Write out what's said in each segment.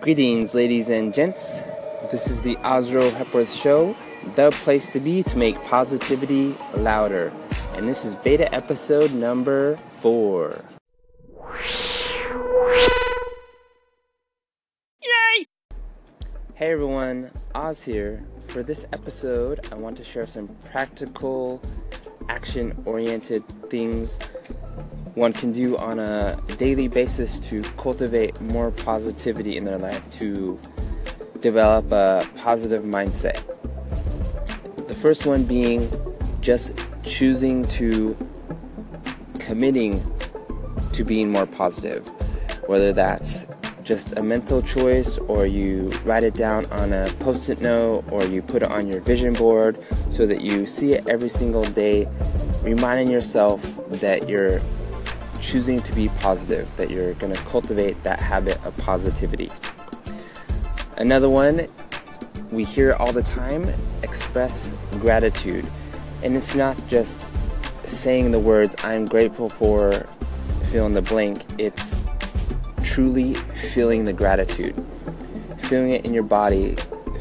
Greetings, ladies and gents. This is the Ozro Hepworth Show, the place to be to make positivity louder. And this is beta episode number four. Yay! Hey everyone, Oz here. For this episode, I want to share some practical, action oriented things one can do on a daily basis to cultivate more positivity in their life, to develop a positive mindset. The first one being just choosing to committing to being more positive, whether that's just a mental choice or you write it down on a post it note or you put it on your vision board so that you see it every single day, reminding yourself that you're choosing to be positive, that you're going to cultivate that habit of positivity. Another one we hear all the time express gratitude. And it's not just saying the words, I'm grateful for fill in the blank, it's truly feeling the gratitude, feeling it in your body,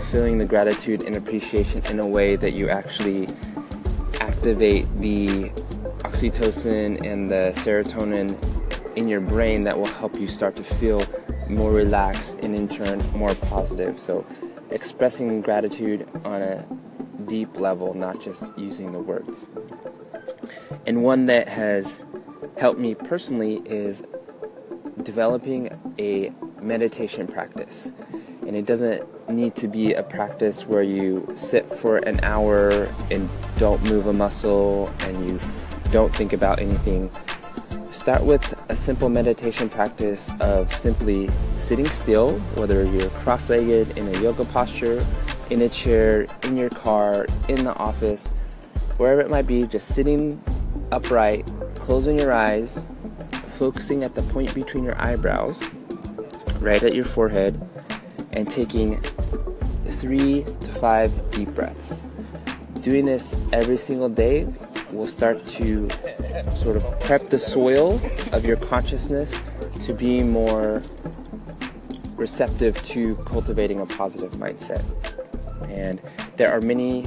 feeling the gratitude and appreciation in a way that you actually activate the oxytocin and the serotonin in your brain that will help you start to feel more relaxed and in turn more positive. So, expressing gratitude on a deep level, not just using the words. And one that has helped me personally is developing a meditation practice. And it doesn't need to be a practice where you sit for an hour and don't move a muscle and you don't think about anything. Start with a simple meditation practice of simply sitting still, whether you're cross legged in a yoga posture, in a chair, in your car, in the office, wherever it might be, just sitting upright, closing your eyes, focusing at the point between your eyebrows, right at your forehead, and taking three to five deep breaths. Doing this every single day will start to sort of prep the soil of your consciousness to be more receptive to cultivating a positive mindset. And there are many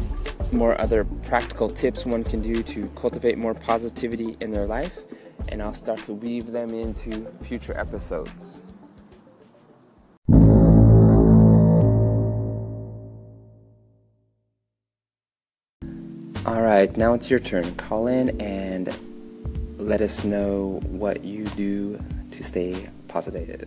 more other practical tips one can do to cultivate more positivity in their life, and I'll start to weave them into future episodes. All right, now it's your turn. Call in and let us know what you do to stay positive.